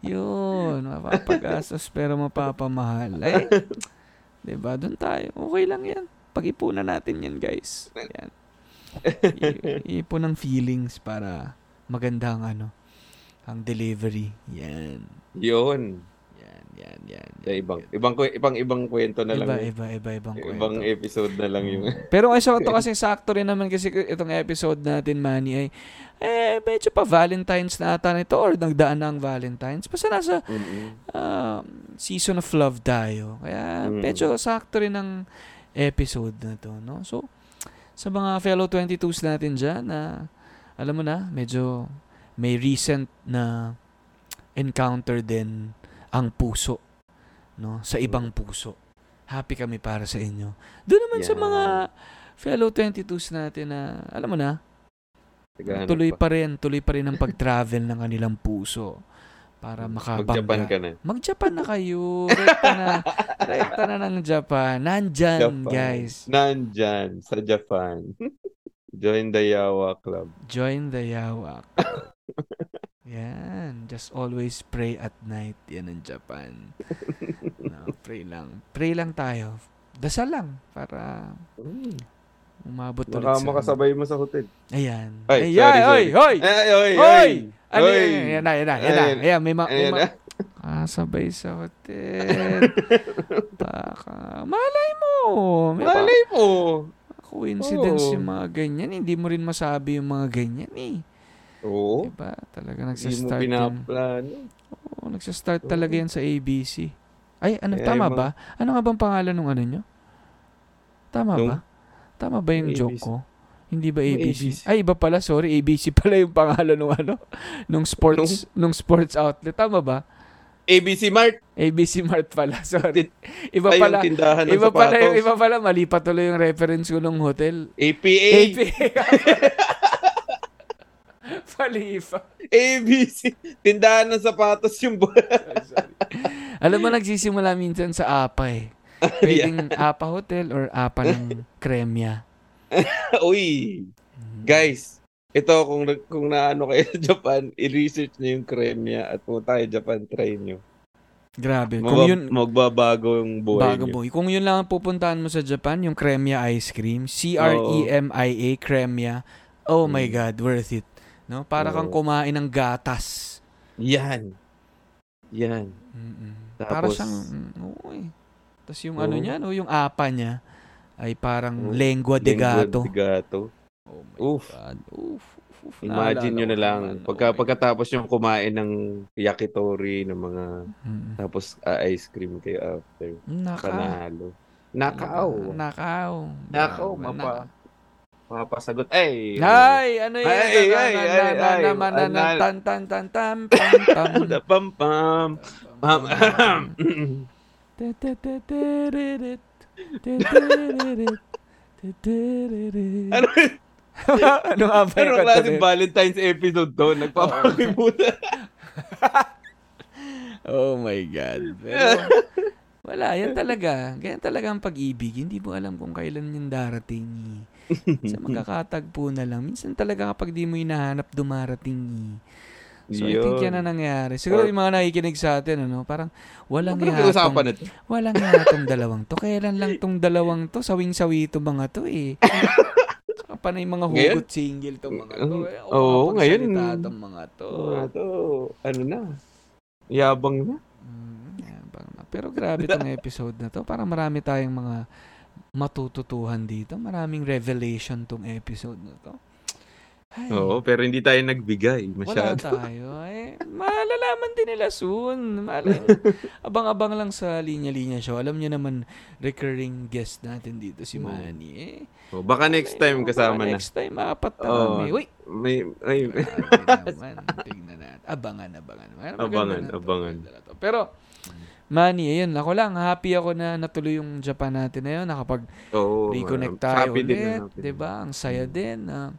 [LAUGHS] Yun, mapapagastos pero mapapamahal. Eh, diba? Doon tayo. Okay lang yan. Pag-ipunan natin yan, guys. Yan. [LAUGHS] I- ipon ng feelings para maganda ang ano, ang delivery. Yan. Yun. Yan, yan, yan. Sa ibang ibang kwe- ibang ibang kwento na lang. Iba, iba, iba, ibang kwento. Ibang episode na lang yung Pero kasi ito kasi sakto rin naman kasi itong episode natin, Manny, ay eh, medyo pa Valentine's na ata nito or nagdaan na ang Valentine's. Basta nasa Mm-mm. um, season of love tayo. Kaya Mm. medyo sakto rin ang episode na to, no? So, sa mga fellow 22s natin dyan na, alam mo na, medyo may recent na encounter din ang puso, no? Sa ibang puso. Happy kami para sa inyo. Doon naman sa Yan. mga fellow 22s natin na, alam mo na, Naghahanap tuloy pa. pa rin, tuloy pa rin ang pag-travel ng kanilang puso para makabangga. Mag-Japan ka na. Mag-Japan na kayo. Rekta na. [LAUGHS] Rekta na ng Japan. Nandyan, Japan. guys. Nandyan, sa Japan. [LAUGHS] Join the Yawa Club. Join the Yawa. [LAUGHS] Yan. Just always pray at night. Yan ang Japan. No, pray lang. Pray lang tayo. Dasal lang para umabot ulit Baka sa... makasabay mo sa hotel. Ayan. Ay, Ayan, sorry, oy, sorry. hoy! Ay, oy, Hoy! Ano Hoy! yan? Yan na, yan na, yan na. Ayan. Ayan, may, ma- may Ayan ma- na. Kasabay sa hotel. [LAUGHS] Baka. Malay mo. May Malay mo. coincidence Oo. yung mga ganyan. Hindi mo rin masabi yung mga ganyan eh. Oo. Diba? Talaga Hindi mo nagsastart pinaplano. Oo, nagsastart Oo. talaga yan sa ABC. Ay, ano, Eh, tama mga- ba? Ano nga bang pangalan ng ano nyo? Tama Nung- ba? Tama ba yung Yung joke ABC? ko? Hindi ba Yung ABC? ABC. Ay, iba pala. Sorry, ABC [LAUGHS] pala yung pangalan ng ano? Nung sports, nung sports outlet. Tama ba? ABC Mart. ABC Mart pala. [LAUGHS] Sorry. Iba Ay, pala. yung tindahan ng Iba pala, sapatos. iba pala. Mali pa tuloy yung reference ko ng hotel. APA. AP. [LAUGHS] Mali pa. ABC. Tindahan ng sapatos yung Sorry. Alam mo, nagsisimula minsan sa APA eh. [LAUGHS] Pwedeng APA Hotel or APA ng [LAUGHS] Kremya. Uy. Guys, ito kung kung naano kayo sa Japan, i-research niyo yung Kremya at pumunta kayo Japan, try niyo. Grabe. Kung Mabab- yun, magbabago yung buhay bago niyo. boy. Kung yun lang ang pupuntahan mo sa Japan, yung Kremya ice cream, C-R-E-M-I-A, Kremya, oh my Mm. God, worth it. No? Para kang Oo. kumain ng gatas. Yan. Yan. Mm-mm. Tapos- Para siyang, mm, oo eh. Tapos yung ano Oo. niya, no, yung apa niya, ay parang Oo. lengua de Lengua gato. de gato. Oh my Oof. God. Oof. Oof. Imagine nyo na lang, naman. pagka, Oh pagkatapos yung kumain ng yakitori, ng mga, Mm. tapos ah, ice cream kayo after. Naka. Panalo. Nakaw. Nakaw. Nakaw, Grabe, mapa. Mapasagot. Ay! Ay, ano yan? Ay, ay, Na- ay, na- ay, na- na- ay, tan tan tan tam [LAUGHS] pam pam. Pam, pam. Pam, [LAUGHS] Ano, Ano nga ba ano yung kanta na klaseng? Valentine's episode to? Nagpapakalimutan. [LAUGHS] Oh my God. Pero, wala, yan talaga. Ganyan talaga ang pag-ibig. Hindi mo alam kung kailan yung darating. Minsan [LAUGHS] magkakatagpo na lang. Minsan talaga kapag di mo hinahanap, dumarating. So, I think yan ang nangyari. Siguro Or- yung mga nakikinig sa atin, ano, parang walang nga usapan tong, na to? walang nga tong dalawang to. Kailan lang tong dalawang to? Sawing-sawi to mga to eh. Saka pa na yung mga Ngayon? hugot single to mga to. Eh, Oo, Oo, ngayon. ngayon. tong mga to. Ah, to, ano na? Yabang na. Mm, yan, parang- pero grabe tong [LAUGHS] episode na to. Parang marami tayong mga matututuhan dito. Maraming revelation tong episode na to. Ay, Oo, pero hindi tayo nagbigay wala masyado. tayo. Eh, malalaman din nila soon. Malay, abang-abang lang sa linya-linya show. Alam niyo naman, recurring guest natin dito si. Manny. Eh, Oh, baka next time Baka kasama na. Next time, apat na Oo. kami. Uy, May, ay, Grabe naman. [LAUGHS] Tignan natin. Abangan, abangan. Maganda Abangan, na abangan. to. Pero, Manny, ayun, ako lang, happy ako na natuloy yung Japan natin na yun. Nakapag-reconnect tayo happy din ulit. na happy. 'di ba Ang saya din. na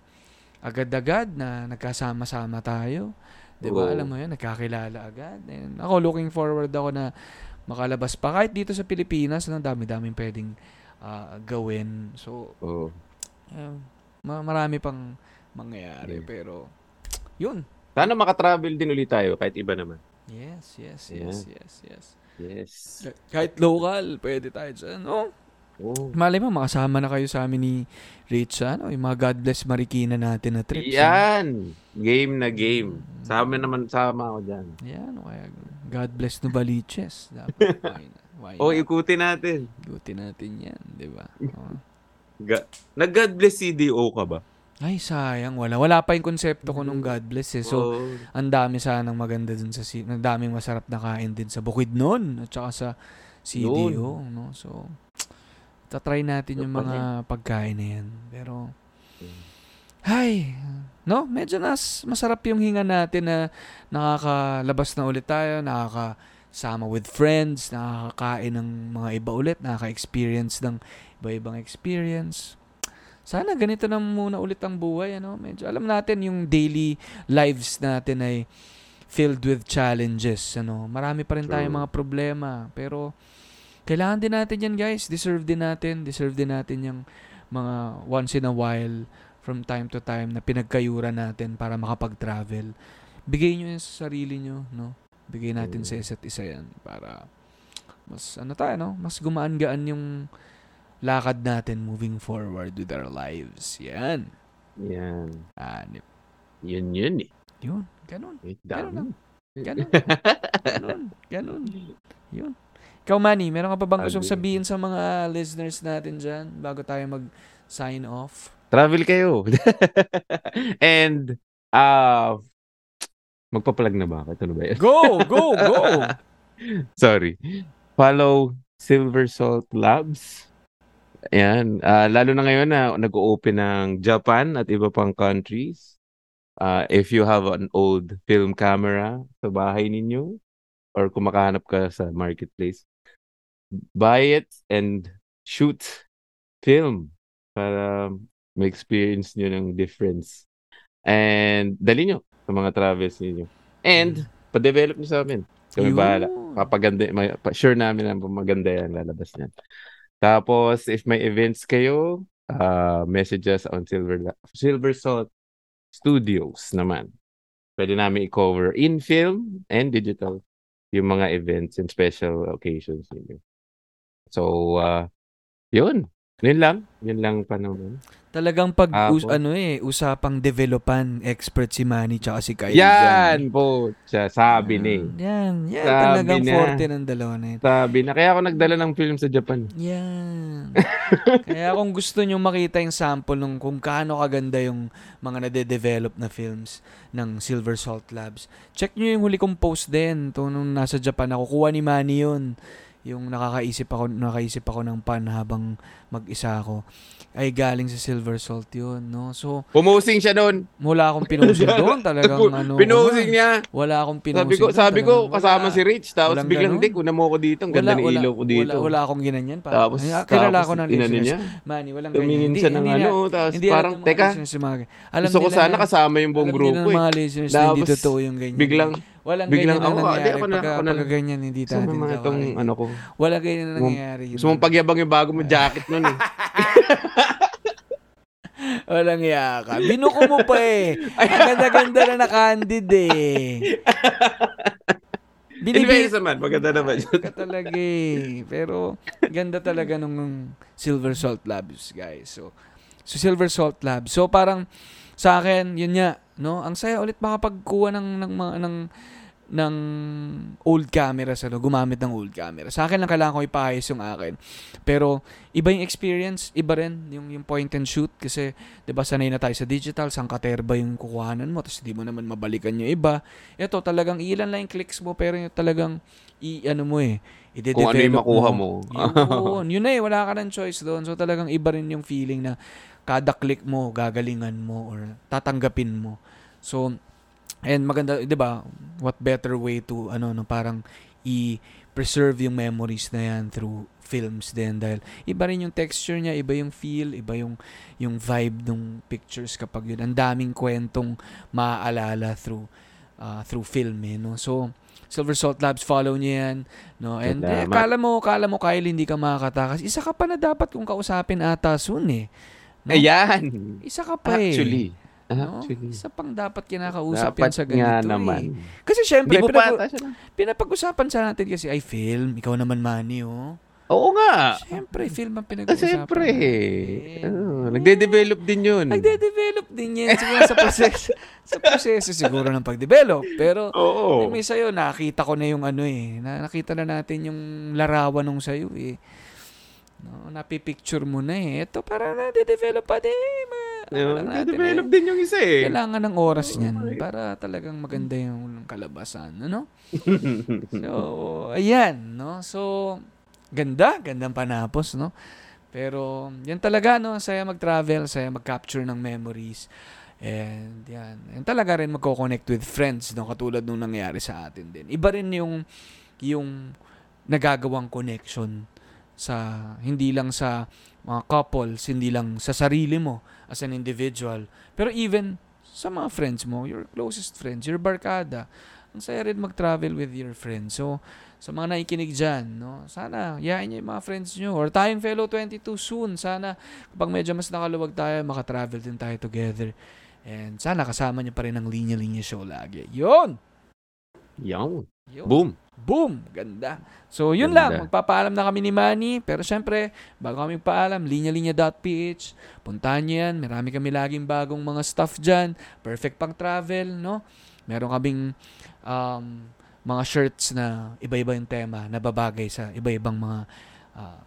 agad-agad na nagkasama-sama tayo. 'di ba. Alam mo yun, nagkakilala agad. And ako, looking forward ako na makalabas pa. Kahit dito sa Pilipinas, ang dami-daming pwedeng ah, gawin. So, Oo. uh, ma- marami pang mangyayari. Yeah. Pero, yun. Sana makatravel din ulit tayo kahit iba naman. Yes, yes, Yeah. yes, yes, yes. Yes. Kahit local, pwede tayo dyan. Oh, Oh. malay mo, makasama na kayo sa amin ni Rich, ano, yung mga God Bless Marikina natin na trips. ano? Yan. Game na game. Sama naman, sama ako dyan. Yan, kaya God Bless Novaliches. [LAUGHS] Dapat, why? Why O, not? ikutin natin. Ikutin natin yan, di ba? [LAUGHS] Oh. Ga- Nag-God bless CDO ka ba? Ay, sayang. Wala. Wala pa yung konsepto ko nung God Bless eh. So, Oh. ang dami sanang maganda dun sa, si- ang daming masarap na kain din sa Bukidnon at saka sa CDO, no? So, tatry natin yung mga pagkain na yan. Pero, Mm. ay, no? Medyo nas, masarap yung hinga natin na nakakalabas na ulit tayo, nakakasama with friends, nakakakain ng mga iba ulit, nakaka-experience ng iba-ibang experience. Sana ganito na muna ulit ang buhay, ano? Medyo alam natin yung daily lives natin ay filled with challenges, ano? Marami pa rin tayong mga problema, pero kailangan din natin yan, guys. Deserve din natin, deserve din natin yung mga once in a while from time to time na pinagkayura natin para makapag-travel. Bigay nyo yan sa sarili nyo, no? Bigay natin sa isa't isa yan para mas, ano tayo, no? Mas gumaan-gaan yung lakad natin moving forward with our lives. Yan. Yan. Anip. Yun yun eh. Yun. Ganun. Ganun dami. Ganun. [LAUGHS] Ganun. Ganun. Yun. Ikaw, Manny, meron ka pa bang gustong sabihin sa mga listeners natin dyan bago tayo mag-sign off? Travel kayo. [LAUGHS] And, uh, magpa-plug na ba? ako? Ito na ba yun? Go! Go! Go! [LAUGHS] Sorry. Follow Silver Salt Labs. Ayan. Ah, lalo na ngayon na nag-open ng Japan at iba pang countries. Ah, if you have an old film camera sa bahay ninyo or kung makahanap ka sa marketplace, buy it and shoot film para ma-experience nyo ng difference. And dali nyo sa mga travels ninyo. And pa-develop nyo sa amin. Kami Yun. bahala. Papaganda, may, pa, sure namin na maganda yan lalabas niyan. Tapos, if may events kayo, uh, message us on Silver, Silver Salt Studios naman. Pwede namin i-cover in film and digital yung mga events and special occasions ninyo. So, uh, yun. Yun lang. Yun lang pa naman. Talagang pag Apo. us- ano eh, usapang developan, expert si Manny tsaka si Kyle. Yan po. Siya, sabi ni. Yan, yan. Sabi talagang na. forte ng dalawa na yun. Sabi na. Kaya ako nagdala ng film sa Japan. Yan. [LAUGHS] Kaya kung gusto nyo makita yung sample ng kung kaano kaganda yung mga nade-develop na films ng Silver Salt Labs, check nyo yung huli kong post din. To nung nasa Japan ako, kuha ni Manny yun. Yung nakakaisip ako, nakaisip ako ng pan habang mag-isa ako. Ay galing sa Silver Salt yun, no? So, Pumusing siya doon. wala akong pinosing [LAUGHS] doon. Talagang ano. Pinosing ano, niya. Wala akong pinosing Sabi ko, doon. sabi ko, kasama wala. si Rich. Tapos biglang, ganun. di, kuna mo ko dito. Ang ganda ng ilaw ko dito. Wala, wala akong ginanyan. Pa. Tapos, Ay, kilala tapos ko ng listeners. niya. Manny, walang Tumingin siya ng ano. Tapos parang, teka, gusto ko sana na- kasama yung buong grupo eh. mga listeners na hindi totoo yung ganyan. Biglang, walang biglang ganyan ako, na nangyari. ako pagka, ako na- pagka ganyan, hindi gusto tayo. mo mga itong ano ko. Walang ganyan na Gusto mo- nangyari. Gusto mong pagyabang yung bago mo jacket nun eh. [LAUGHS] Walang iya ka. Binuko mo pa eh. Ang ganda-ganda na nakandid eh. [LAUGHS] Anyways naman, maganda naman yun. ka talaga eh. Pero, ganda talaga nung Silver Salt Labs, guys. So, so Silver Salt Labs. So, parang, sa akin, yun nga, no? Ang saya ulit makapagkuha ng, ng, mga, ng, ng old camera sa no, gumamit ng old camera. Sa akin lang kailangan ko ipahayos yung akin. Pero iba yung experience, iba rin yung yung point and shoot kasi 'di ba sanay na tayo sa digital, sang katerba yung kukuhanan mo tapos hindi mo naman mabalikan yung iba. Ito talagang ilan lang yung clicks mo pero yung talagang i ano mo eh, i-develop Kung ano yung makuha mo. Yun, [LAUGHS] yun na eh, wala ka ng choice doon. So talagang iba rin yung feeling na kada click mo, gagalingan mo or tatanggapin mo. So, and maganda, 'di ba? What better way to ano no parang i-preserve yung memories na yan through films din dahil iba rin yung texture niya, iba yung feel, iba yung yung vibe ng pictures kapag yun. Ang daming kwentong maaalala through uh, through film eh, no? So, Silver Salt Labs, follow niyo yan. No? And eh, kala mo, kala mo Kyle, hindi ka makakatakas. Isa ka pa na dapat kung kausapin ata soon eh. No? Ayan. Isa ka pa eh. Actually. No? Isa pang dapat kinakausap Dapat yan sa ganito nga eh. naman. Kasi syempre, pinag- pa pinapag-usapan sa natin kasi ay film. Ikaw naman, Manny, oh. Oo nga. Syempre, film ang Ah, pinag-uusapan. Siyempre. Oh, nagde-develop din yun. Nagde-develop din yan. Siguro sa proseso, [LAUGHS] sa proseso siguro ng pag-develop. Pero, Oo. may sa'yo, nakita ko na yung ano eh. Na, nakita na natin yung larawan nung sa'yo eh. No, napipicture mo na eh. Ito, parang na-develop pa din. Ma, natin Nagde-develop eh. din yung isa eh. Kailangan ng oras niyan para talagang maganda yung kalabasan, ano? [LAUGHS] So, ayan, no? So, ganda, gandang panapos, no? Pero, yan talaga, no? Saya mag-travel, saya mag-capture ng memories. And yan. And talaga rin magko-connect with friends, no? Katulad nung nangyari sa atin din. Iba rin yung, yung nagagawang connection sa, hindi lang sa mga couples, hindi lang sa sarili mo as an individual. Pero even sa mga friends mo, your closest friends, your barkada. Ang saya rin mag-travel with your friends. So, sa mga nakikinig dyan, no, sana yain niyo yung mga friends nyo. Or tayong fellow 22 soon. Sana kapag medyo mas nakaluwag tayo, makatravel din tayo together. And sana kasama niyo pa rin ang Linya Linya Show lagi. Yun! Yun. Boom. Boom! Ganda. So, yun Ganda. lang. Magpapaalam na kami ni Manny. Pero syempre, bago kami paalam, linyalinya.ph. Puntahan nyo yan. Marami kami laging bagong mga stuff dyan. Perfect pang travel, no? Meron kaming um, mga shirts na iba-iba yung tema na babagay sa iba-ibang mga ah,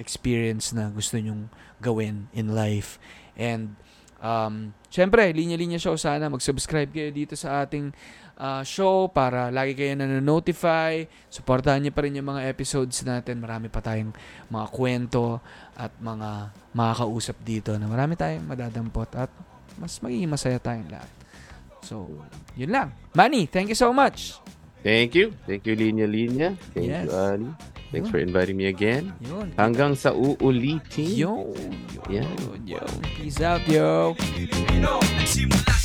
experience na gusto nyong gawin in life. And um, syempre, Linya Linya Show, sana mag-subscribe kayo dito sa ating ah, show para lagi kayo na-notify. Supportahan niyo pa rin yung mga episodes natin. Marami pa tayong mga kwento at mga makakausap dito na marami tayong madadampot at mas magiging masaya tayong lahat. So, yun lang. Manny, thank you so much. Thank you. Thank you, Linya Linya. Thank Yes. you, Ali. Thanks Yun. for inviting me again. Yun. Hanggang sa uulitin. Yo. Yeah. Yo. Peace out, yo. Sa